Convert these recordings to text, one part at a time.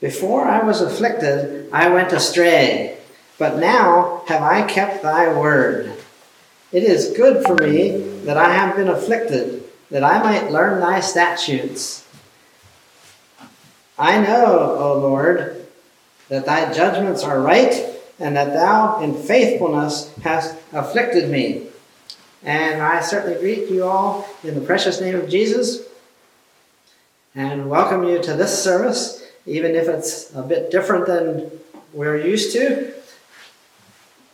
Before I was afflicted, I went astray, but now have I kept thy word. It is good for me that I have been afflicted, that I might learn thy statutes. I know, O Lord, that thy judgments are right, and that thou in faithfulness hast afflicted me. And I certainly greet you all in the precious name of Jesus and welcome you to this service, even if it's a bit different than we're used to,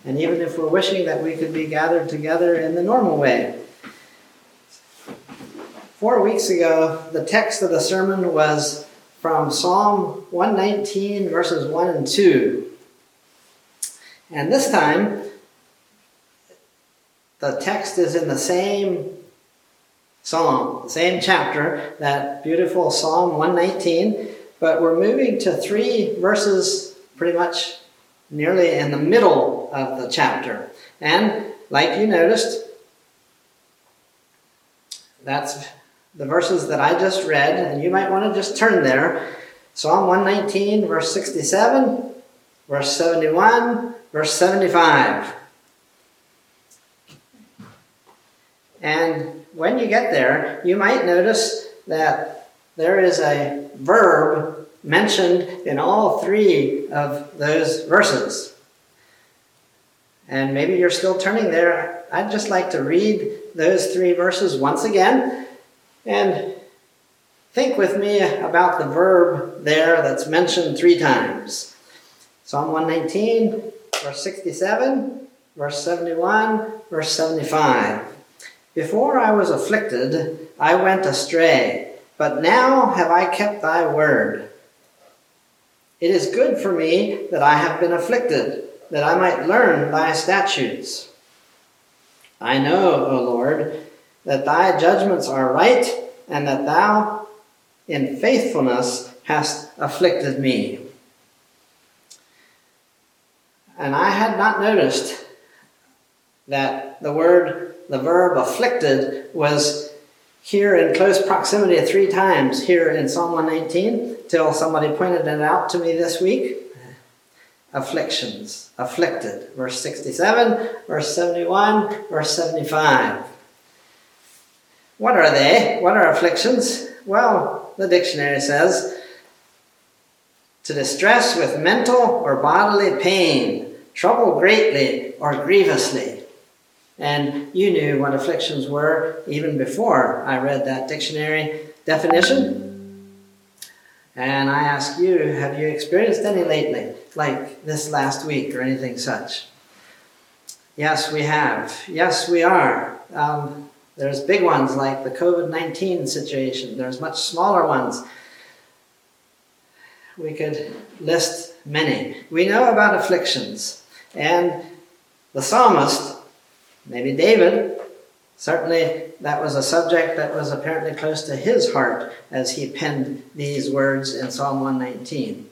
and even if we're wishing that we could be gathered together in the normal way. Four weeks ago, the text of the sermon was from Psalm 119, verses 1 and 2. And this time, the text is in the same psalm, the same chapter, that beautiful Psalm 119, but we're moving to three verses pretty much nearly in the middle of the chapter. And like you noticed, that's the verses that I just read, and you might want to just turn there. Psalm 119, verse 67, verse 71, verse 75. And when you get there, you might notice that there is a verb mentioned in all three of those verses. And maybe you're still turning there. I'd just like to read those three verses once again and think with me about the verb there that's mentioned three times Psalm 119, verse 67, verse 71, verse 75. Before I was afflicted, I went astray, but now have I kept thy word. It is good for me that I have been afflicted, that I might learn thy statutes. I know, O Lord, that thy judgments are right, and that thou in faithfulness hast afflicted me. And I had not noticed that the word the verb afflicted was here in close proximity three times here in Psalm 119 till somebody pointed it out to me this week. Afflictions, afflicted. Verse 67, verse 71, verse 75. What are they? What are afflictions? Well, the dictionary says to distress with mental or bodily pain, trouble greatly or grievously. And you knew what afflictions were even before I read that dictionary definition. And I ask you, have you experienced any lately, like this last week or anything such? Yes, we have. Yes, we are. Um, there's big ones like the COVID 19 situation, there's much smaller ones. We could list many. We know about afflictions, and the psalmist Maybe David, certainly that was a subject that was apparently close to his heart as he penned these words in Psalm 119.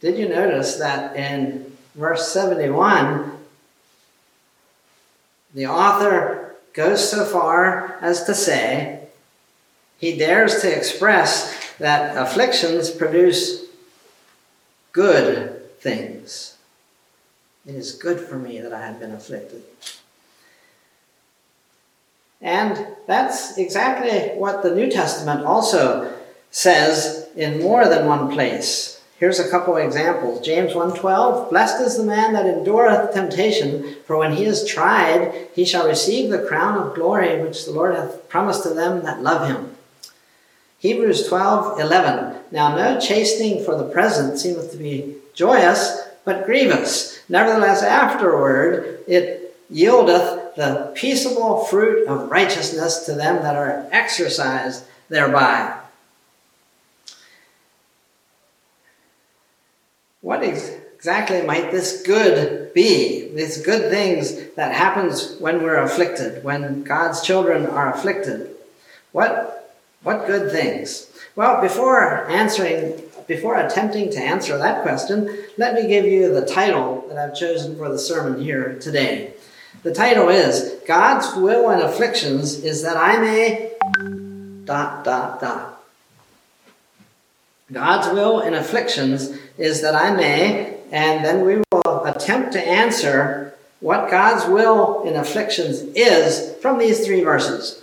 Did you notice that in verse 71, the author goes so far as to say he dares to express that afflictions produce good things. It is good for me that I have been afflicted. And that's exactly what the New Testament also says in more than one place. Here's a couple of examples. James 1:12, blessed is the man that endureth temptation, for when he is tried, he shall receive the crown of glory which the Lord hath promised to them that love him. Hebrews 12:11, now no chastening for the present seemeth to be joyous, but grievous. Nevertheless, afterward it yieldeth the peaceable fruit of righteousness to them that are exercised thereby. What exactly might this good be? These good things that happens when we're afflicted, when God's children are afflicted. What, what good things? Well, before answering before attempting to answer that question, let me give you the title that I've chosen for the sermon here today. The title is God's Will and Afflictions is that I may dot dot dot. God's will in afflictions is that I may, and then we will attempt to answer what God's will in afflictions is from these three verses.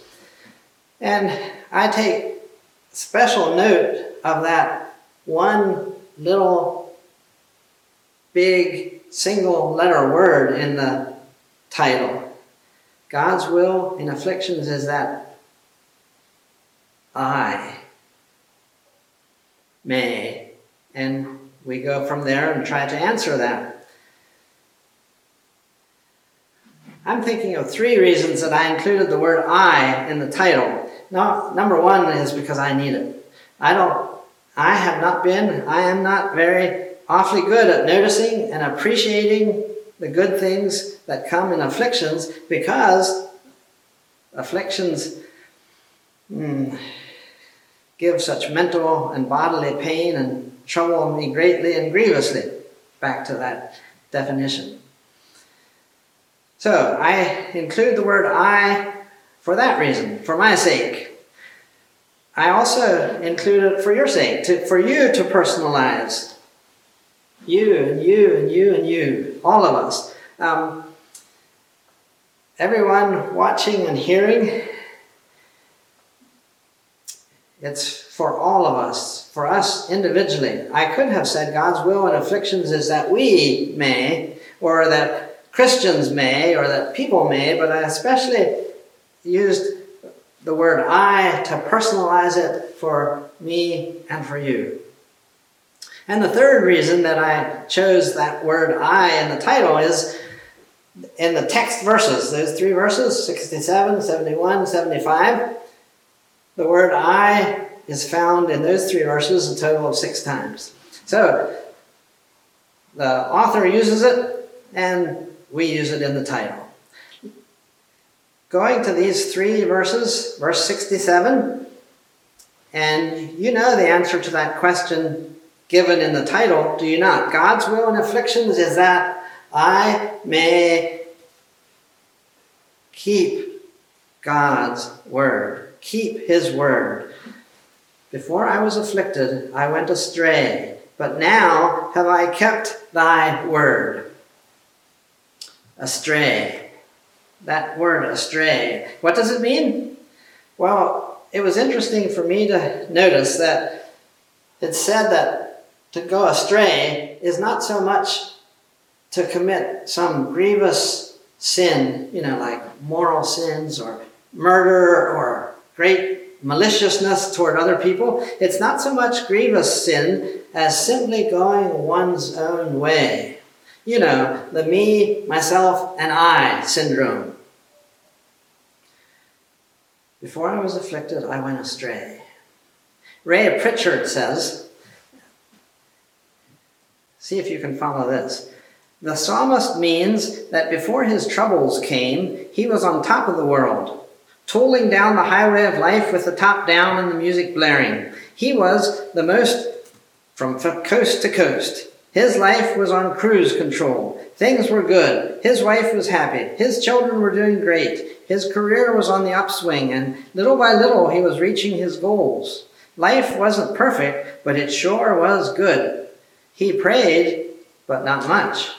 And I take special note of that one little big single letter word in the title. God's will in afflictions is that I may. And we go from there and try to answer that. I'm thinking of three reasons that I included the word I in the title. Now, number one is because I need it. I don't, I have not been, I am not very awfully good at noticing and appreciating the good things that come in afflictions because afflictions mm, give such mental and bodily pain and trouble me greatly and grievously. Back to that definition. So I include the word I for that reason, for my sake. I also include it for your sake, to, for you to personalize. You and you and you and you, all of us. Um, everyone watching and hearing, it's for all of us, for us individually. I could have said God's will in afflictions is that we may, or that Christians may, or that people may, but I especially used the word I to personalize it for me and for you. And the third reason that I chose that word I in the title is in the text verses, those three verses 67, 71, 75. The word I is found in those three verses a total of six times. So the author uses it, and we use it in the title. Going to these three verses, verse 67, and you know the answer to that question given in the title, do you not? God's will in afflictions is that I may keep God's word, keep His word. Before I was afflicted, I went astray, but now have I kept thy word. Astray. That word, astray. What does it mean? Well, it was interesting for me to notice that it said that to go astray is not so much to commit some grievous sin, you know, like moral sins or murder or great maliciousness toward other people. It's not so much grievous sin as simply going one's own way. You know, the me, myself, and I syndrome. Before I was afflicted, I went astray. Ray Pritchard says, see if you can follow this. The psalmist means that before his troubles came, he was on top of the world tolling down the highway of life with the top down and the music blaring. He was the most from coast to coast. His life was on cruise control. Things were good. His wife was happy. His children were doing great. His career was on the upswing, and little by little he was reaching his goals. Life wasn't perfect, but it sure was good. He prayed, but not much.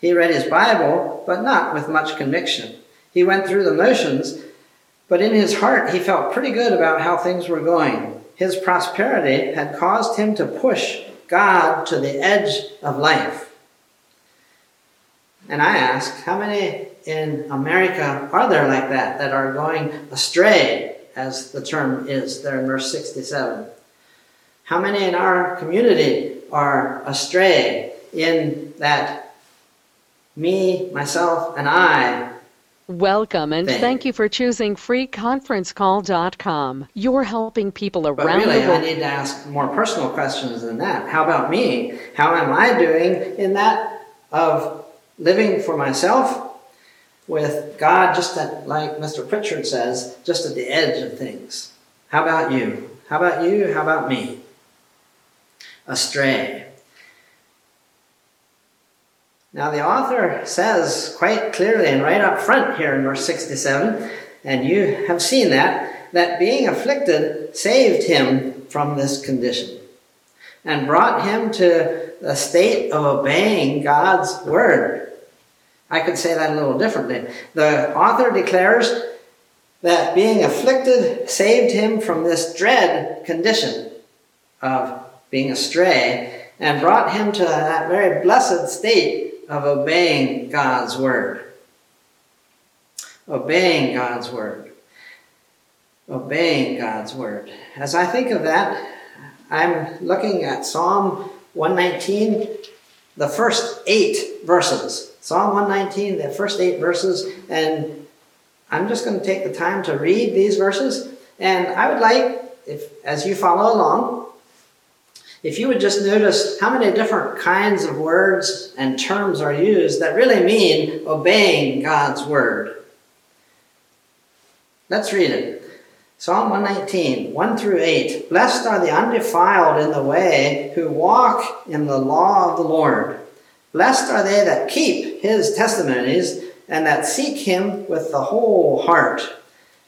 He read his Bible, but not with much conviction. He went through the motions, but in his heart, he felt pretty good about how things were going. His prosperity had caused him to push God to the edge of life. And I ask, how many in America are there like that, that are going astray, as the term is there in verse 67? How many in our community are astray in that me, myself, and I Welcome and thank you for choosing freeconferencecall.com. You're helping people around but really, the world. I need to ask more personal questions than that. How about me? How am I doing in that of living for myself with God just at, like Mr. Pritchard says, just at the edge of things? How about you? How about you? How about me? Astray. Now, the author says quite clearly and right up front here in verse 67, and you have seen that, that being afflicted saved him from this condition. and brought him to the state of obeying God's word. I could say that a little differently. The author declares that being afflicted saved him from this dread condition of being astray and brought him to that very blessed state of obeying God's word. Obeying God's word. Obeying God's word. As I think of that, I'm looking at Psalm 119, the first eight verses. Psalm 119, the first eight verses, and I'm just going to take the time to read these verses. And I would like, if as you follow along, if you would just notice how many different kinds of words and terms are used that really mean obeying God's word. Let's read it. Psalm 119, 1 through 8. Blessed are the undefiled in the way who walk in the law of the Lord. Blessed are they that keep his testimonies and that seek him with the whole heart.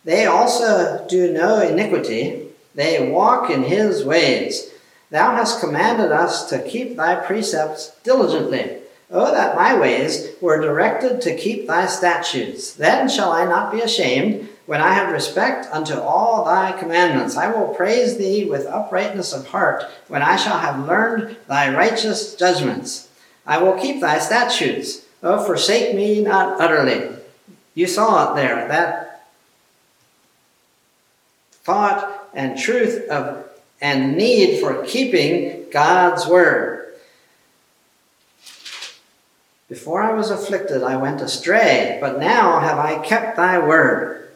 They also do no iniquity, they walk in his ways. Thou hast commanded us to keep thy precepts diligently. Oh, that my ways were directed to keep thy statutes. Then shall I not be ashamed when I have respect unto all thy commandments. I will praise thee with uprightness of heart when I shall have learned thy righteous judgments. I will keep thy statutes. Oh, forsake me not utterly. You saw it there, that thought and truth of and need for keeping God's word. Before I was afflicted, I went astray, but now have I kept thy word.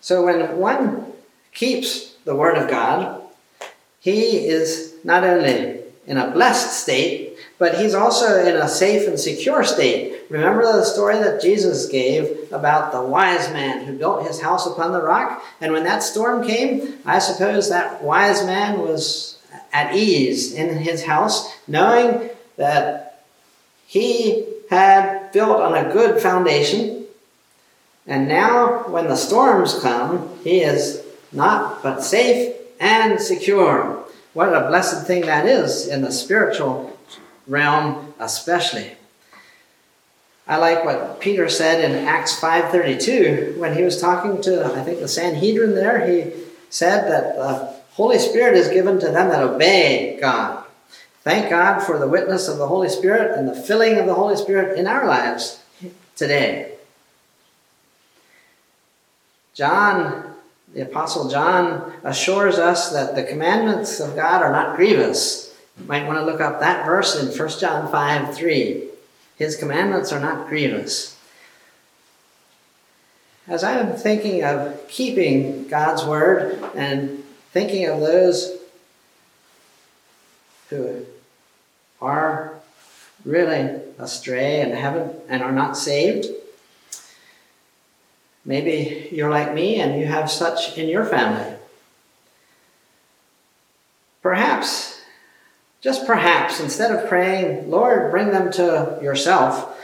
So when one keeps the word of God, he is not only in a blessed state, but he's also in a safe and secure state. Remember the story that Jesus gave about the wise man who built his house upon the rock? And when that storm came, I suppose that wise man was at ease in his house, knowing that he had built on a good foundation. And now, when the storms come, he is not but safe and secure. What a blessed thing that is in the spiritual realm, especially. I like what Peter said in Acts 5:32 when he was talking to I think the Sanhedrin there. He said that the Holy Spirit is given to them that obey God. Thank God for the witness of the Holy Spirit and the filling of the Holy Spirit in our lives today. John the Apostle John assures us that the commandments of God are not grievous. You might want to look up that verse in 1 John 5 3. His commandments are not grievous. As I am thinking of keeping God's word and thinking of those who are really astray and haven't and are not saved, Maybe you're like me and you have such in your family. Perhaps, just perhaps, instead of praying, Lord, bring them to yourself,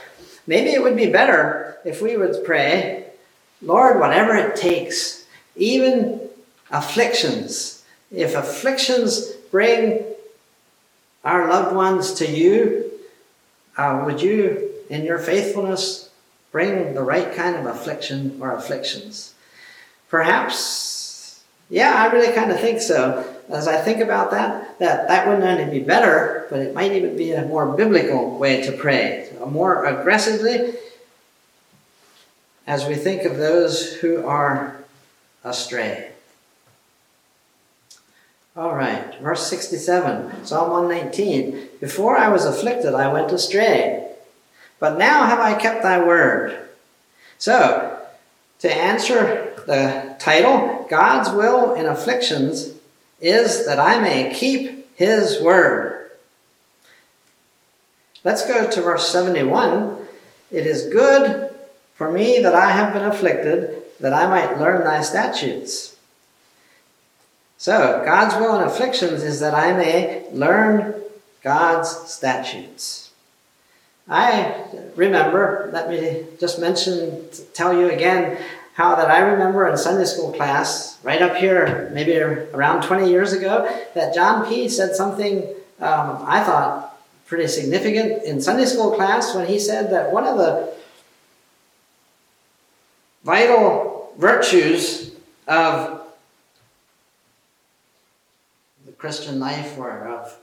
maybe it would be better if we would pray, Lord, whatever it takes, even afflictions. If afflictions bring our loved ones to you, uh, would you, in your faithfulness, bring the right kind of affliction or afflictions. Perhaps, yeah, I really kind of think so. As I think about that, that that wouldn't only be better, but it might even be a more biblical way to pray, more aggressively, as we think of those who are astray. All right, verse 67, Psalm 119. Before I was afflicted, I went astray but now have I kept thy word. So, to answer the title, God's will in afflictions is that I may keep his word. Let's go to verse 71. It is good for me that I have been afflicted, that I might learn thy statutes. So, God's will in afflictions is that I may learn God's statutes. I remember, let me just mention, tell you again, how that I remember in Sunday school class, right up here, maybe around 20 years ago, that John P. said something um, I thought pretty significant in Sunday school class when he said that one of the vital virtues of the Christian life or of,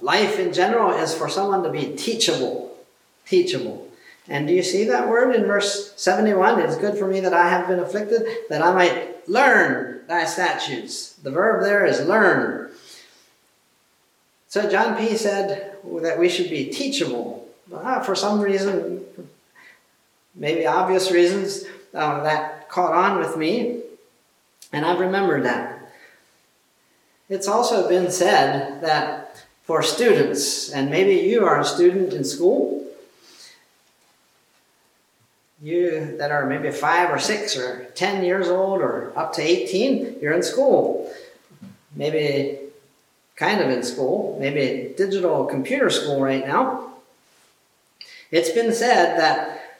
life in general is for someone to be teachable. Teachable. And do you see that word in verse 71? It is good for me that I have been afflicted, that I might learn thy statutes. The verb there is learn. So John P. said that we should be teachable. For some reason, maybe obvious reasons, uh, that caught on with me, and I've remembered that. It's also been said that for students, and maybe you are a student in school, you that are maybe five or six or ten years old or up to 18, you're in school. Maybe kind of in school, maybe digital computer school right now. It's been said that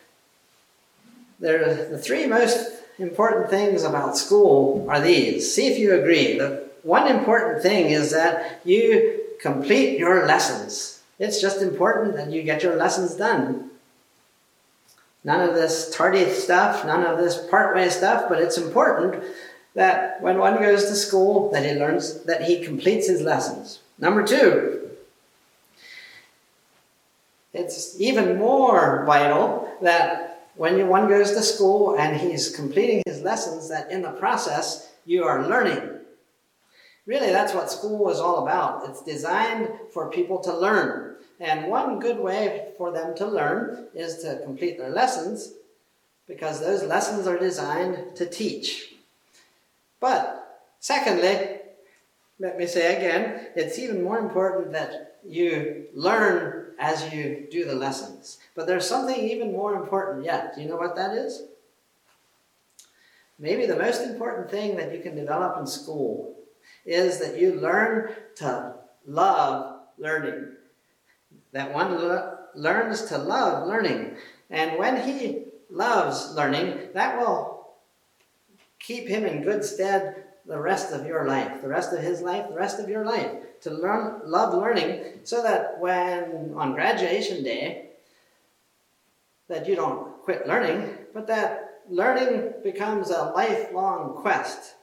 there, the three most important things about school are these. See if you agree. The one important thing is that you complete your lessons. It's just important that you get your lessons done. None of this tardy stuff, none of this partway stuff, but it's important that when one goes to school that he learns that he completes his lessons. Number 2, it's even more vital that when one goes to school and he's completing his lessons that in the process you are learning. Really, that's what school is all about. It's designed for people to learn. And one good way for them to learn is to complete their lessons because those lessons are designed to teach. But, secondly, let me say again, it's even more important that you learn as you do the lessons. But there's something even more important yet. Do you know what that is? Maybe the most important thing that you can develop in school is that you learn to love learning that one le- learns to love learning. And when he loves learning, that will keep him in good stead the rest of your life, the rest of his life, the rest of your life. To learn, love learning, so that when on graduation day, that you don't quit learning, but that learning becomes a lifelong quest.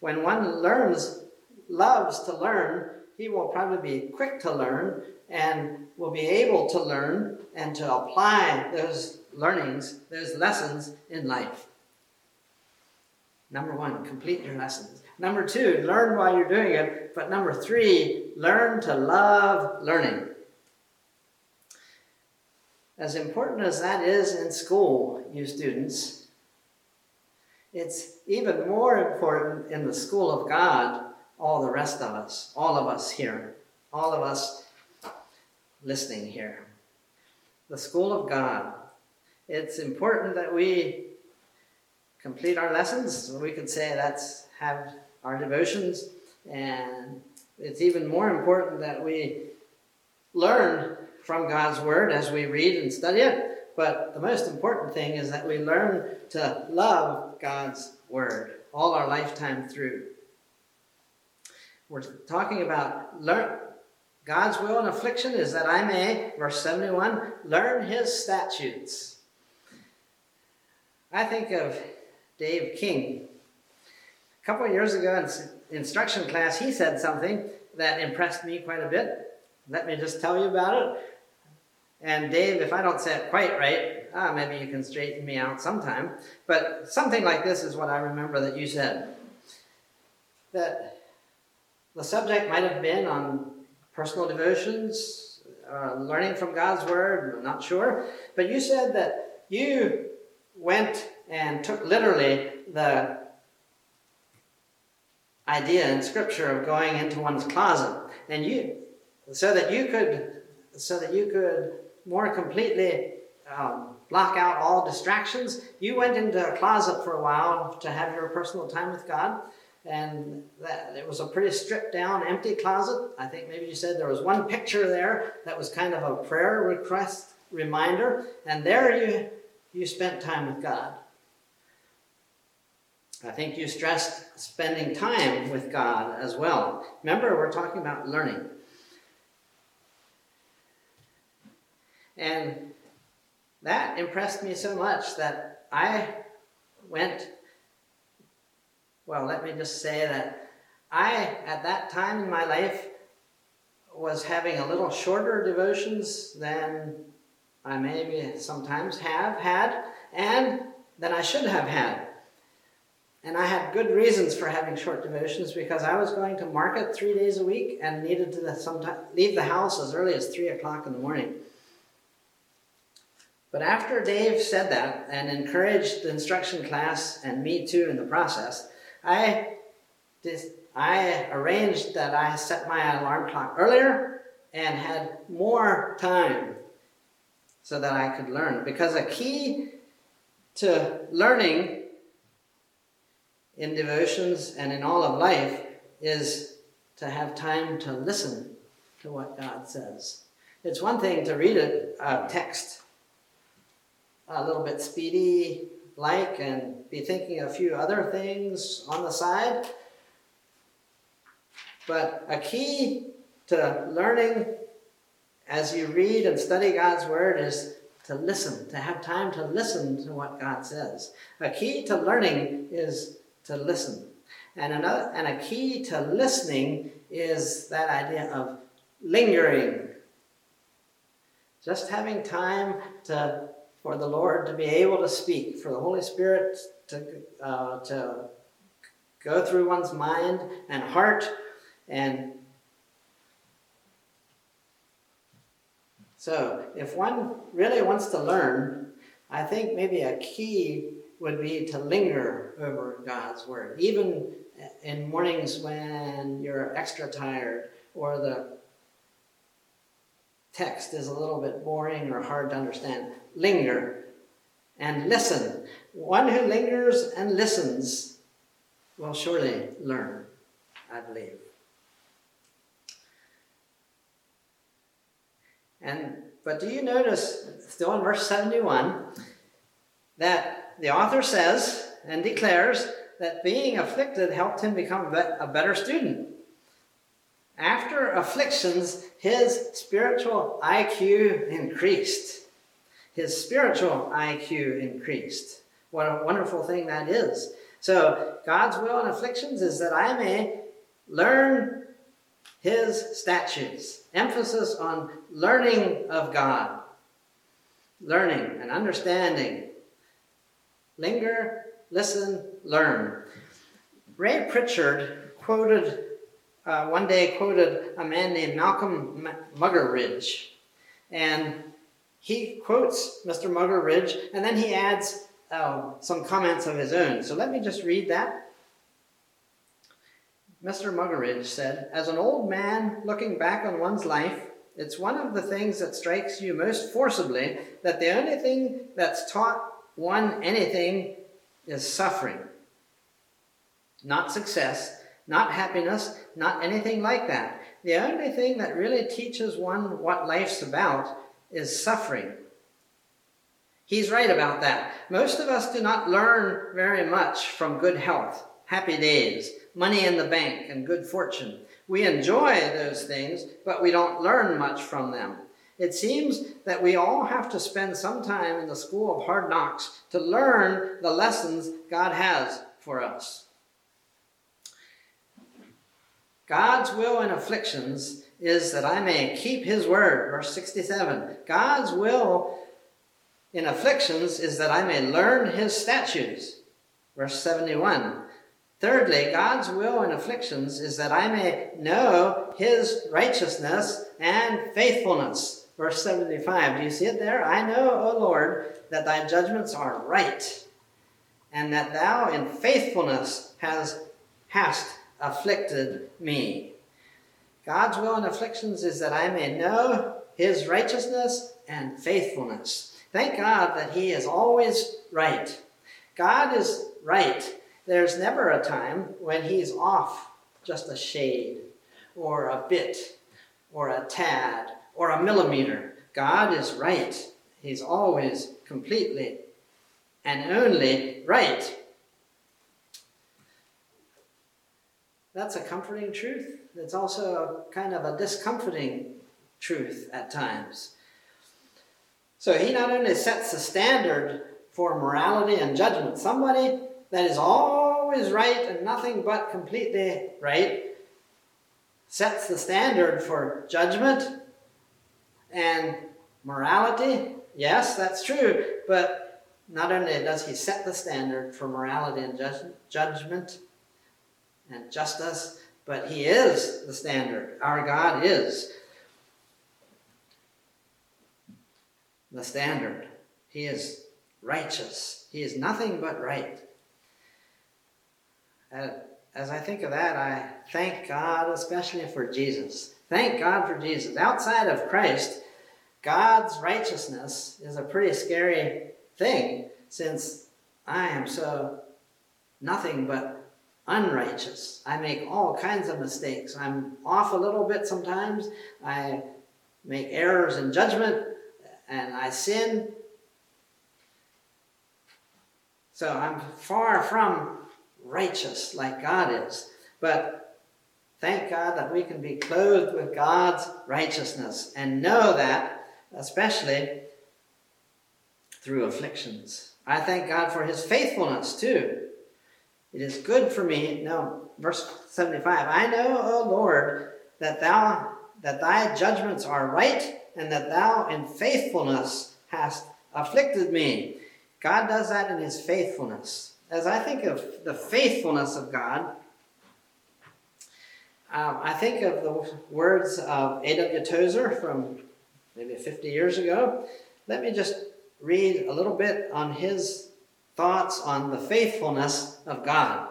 When one learns, loves to learn, he will probably be quick to learn and will be able to learn and to apply those learnings, those lessons in life. Number one, complete your lessons. Number two, learn while you're doing it. But number three, learn to love learning. As important as that is in school, you students, it's even more important in the school of God, all the rest of us, all of us here, all of us listening here. The school of God. It's important that we complete our lessons. So we could say that's have our devotions, and it's even more important that we learn from God's Word as we read and study it. But the most important thing is that we learn to love God's Word all our lifetime through. We're talking about learn, God's will in affliction is that I may, verse 71, learn his statutes. I think of Dave King. A couple of years ago in instruction class, he said something that impressed me quite a bit. Let me just tell you about it. And Dave, if I don't say it quite right, ah, maybe you can straighten me out sometime. But something like this is what I remember that you said. That the subject might have been on personal devotions, uh, learning from God's Word, I'm not sure. But you said that you went and took literally the idea in Scripture of going into one's closet, and you, so that you could, so that you could more completely um, block out all distractions. You went into a closet for a while to have your personal time with God, and that, it was a pretty stripped down, empty closet. I think maybe you said there was one picture there that was kind of a prayer request reminder, and there you you spent time with God. I think you stressed spending time with God as well. Remember, we're talking about learning. And that impressed me so much that I went, well, let me just say that I, at that time in my life, was having a little shorter devotions than I maybe sometimes have had, and than I should have had. And I had good reasons for having short devotions because I was going to market three days a week and needed to sometime, leave the house as early as three o'clock in the morning. But after Dave said that and encouraged the instruction class and me too in the process, I, I arranged that I set my alarm clock earlier and had more time so that I could learn. Because a key to learning in devotions and in all of life is to have time to listen to what God says. It's one thing to read a, text a little bit speedy like and be thinking a few other things on the side. But a key to learning as you read and study God's Word is to listen, to have time to listen to what God says. A key to learning is to listen. And another and a key to listening is that idea of lingering. Just having time to for the Lord to be able to speak, for the Holy Spirit to uh, to go through one's mind and heart and So, if one really wants to learn, I think maybe a key would be to linger over God's Word, even in mornings when you're extra tired or the text is a little bit boring or hard to understand. Linger and listen. One who lingers and listens will surely learn, I believe. And but do you notice, still in verse 71, that the author says and declares that being afflicted helped him become a better student. After afflictions, his spiritual IQ increased. His spiritual IQ increased. What a wonderful thing that is. So, God's will in afflictions is that I may learn his statutes. Emphasis on learning of God, learning and understanding. Linger, listen, learn. Ray Pritchard quoted, uh, one day quoted a man named Malcolm Muggeridge. And he quotes Mr. Muggeridge and then he adds uh, some comments of his own. So let me just read that. Mr. Muggeridge said, As an old man looking back on one's life, it's one of the things that strikes you most forcibly that the only thing that's taught one anything is suffering. Not success, not happiness, not anything like that. The only thing that really teaches one what life's about is suffering. He's right about that. Most of us do not learn very much from good health, happy days, money in the bank, and good fortune. We enjoy those things, but we don't learn much from them. It seems that we all have to spend some time in the school of hard knocks to learn the lessons God has for us. God's will in afflictions is that I may keep his word. Verse 67. God's will in afflictions is that I may learn his statutes. Verse 71. Thirdly, God's will in afflictions is that I may know his righteousness and faithfulness. Verse 75. Do you see it there? I know, O Lord, that thy judgments are right, and that thou in faithfulness has, hast afflicted me. God's will in afflictions is that I may know his righteousness and faithfulness. Thank God that he is always right. God is right there's never a time when he's off just a shade or a bit or a tad or a millimeter. God is right. He's always completely and only right. That's a comforting truth. It's also kind of a discomforting truth at times. So he not only sets the standard for morality and judgment, somebody that is always right and nothing but completely right sets the standard for judgment and morality. Yes, that's true, but not only does he set the standard for morality and judgment and justice, but he is the standard. Our God is the standard. He is righteous. He is nothing but right. As I think of that, I thank God especially for Jesus. Thank God for Jesus. Outside of Christ, God's righteousness is a pretty scary thing since I am so nothing but unrighteous. I make all kinds of mistakes. I'm off a little bit sometimes. I make errors in judgment and I sin. So I'm far from righteous like God is. But thank God that we can be clothed with God's righteousness and know that, especially through afflictions. I thank God for his faithfulness too. It is good for me. No, verse 75. I know, O Lord, that thou that thy judgments are right, and that thou in faithfulness hast afflicted me. God does that in his faithfulness. As I think of the faithfulness of God, um, I think of the words of A.W. Tozer from maybe 50 years ago. Let me just read a little bit on his thoughts on the faithfulness of God.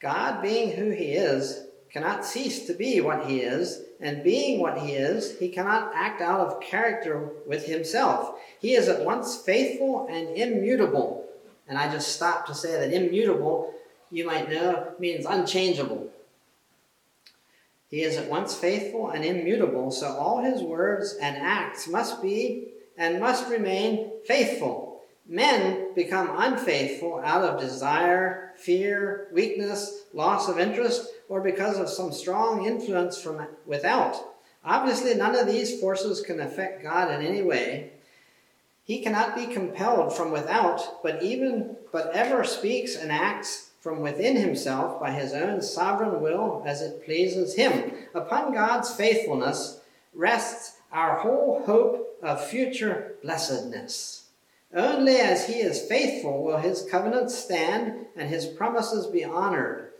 God, being who he is, cannot cease to be what he is, and being what he is, he cannot act out of character with himself. He is at once faithful and immutable. And I just stop to say that immutable you might know, means unchangeable. He is at once faithful and immutable, so all his words and acts must be and must remain faithful. Men become unfaithful out of desire, fear, weakness, loss of interest, or because of some strong influence from without. Obviously, none of these forces can affect God in any way. He cannot be compelled from without, but even but ever speaks and acts from within himself by his own sovereign will as it pleases him. Upon God's faithfulness rests our whole hope of future blessedness. Only as he is faithful will his covenants stand and his promises be honored.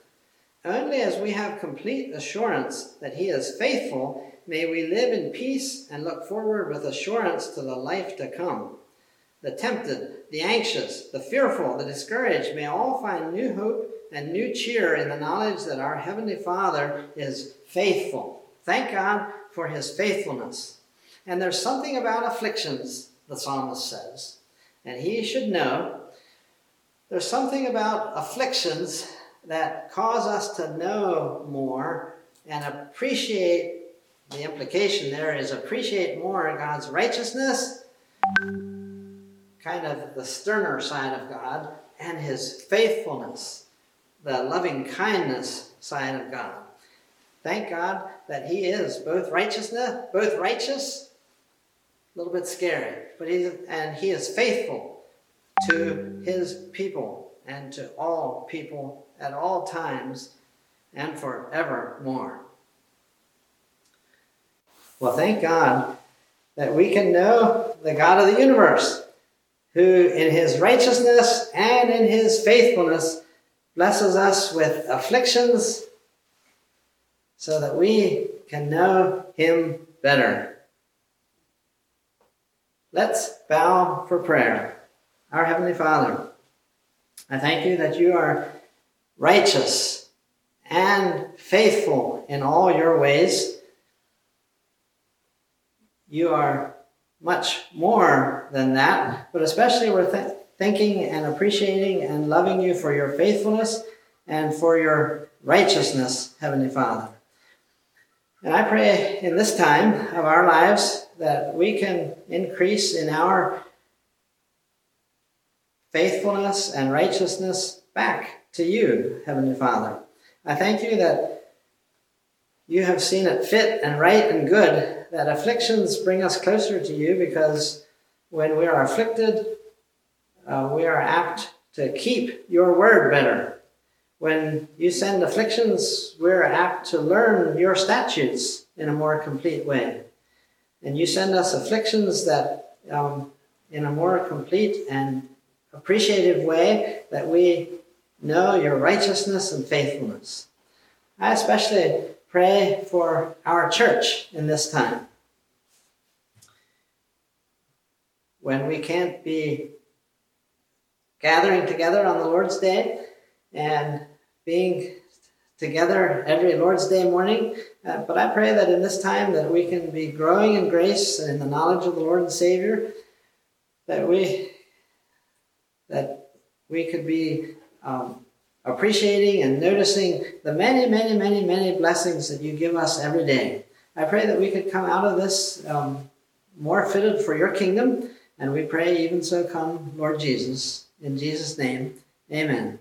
Only as we have complete assurance that he is faithful may we live in peace and look forward with assurance to the life to come. The tempted, the anxious, the fearful, the discouraged may all find new hope and new cheer in the knowledge that our Heavenly Father is faithful. Thank God for His faithfulness. And there's something about afflictions, the psalmist says, and he should know there's something about afflictions that cause us to know more and appreciate the implication there is appreciate more God's righteousness kind of the sterner side of God, and his faithfulness, the loving kindness side of God. Thank God that he is both righteousness, both righteous, a little bit scary, but he and he is faithful to his people and to all people at all times and forevermore. Well, thank God that we can know the God of the universe who in his righteousness and in his faithfulness blesses us with afflictions so that we can know him better. Let's bow for prayer. Our Heavenly Father, I thank you that you are righteous and faithful in all your ways. You are much more than that, but especially we're th- thinking and appreciating and loving you for your faithfulness and for your righteousness, Heavenly Father. And I pray in this time of our lives that we can increase in our faithfulness and righteousness back to you, Heavenly Father. I thank you that you have seen it fit and right and good that afflictions bring us closer to you because when we are afflicted, uh, we are apt to keep your word better. When you send afflictions, we're apt to learn your statutes in a more complete way. And you send us afflictions that, um, in a more complete and appreciative way, that we know your righteousness and faithfulness. I especially pray for our church in this time. When we can't be gathering together on the Lord's Day and being together every Lord's Day morning. Uh, but I pray that in this time that we can be growing in grace and in the knowledge of the Lord and Savior, that we that we could be um, appreciating and noticing the many, many, many, many blessings that you give us every day. I pray that we could come out of this um, more fitted for your kingdom, and we pray even so come, Lord Jesus. In Jesus' name, amen.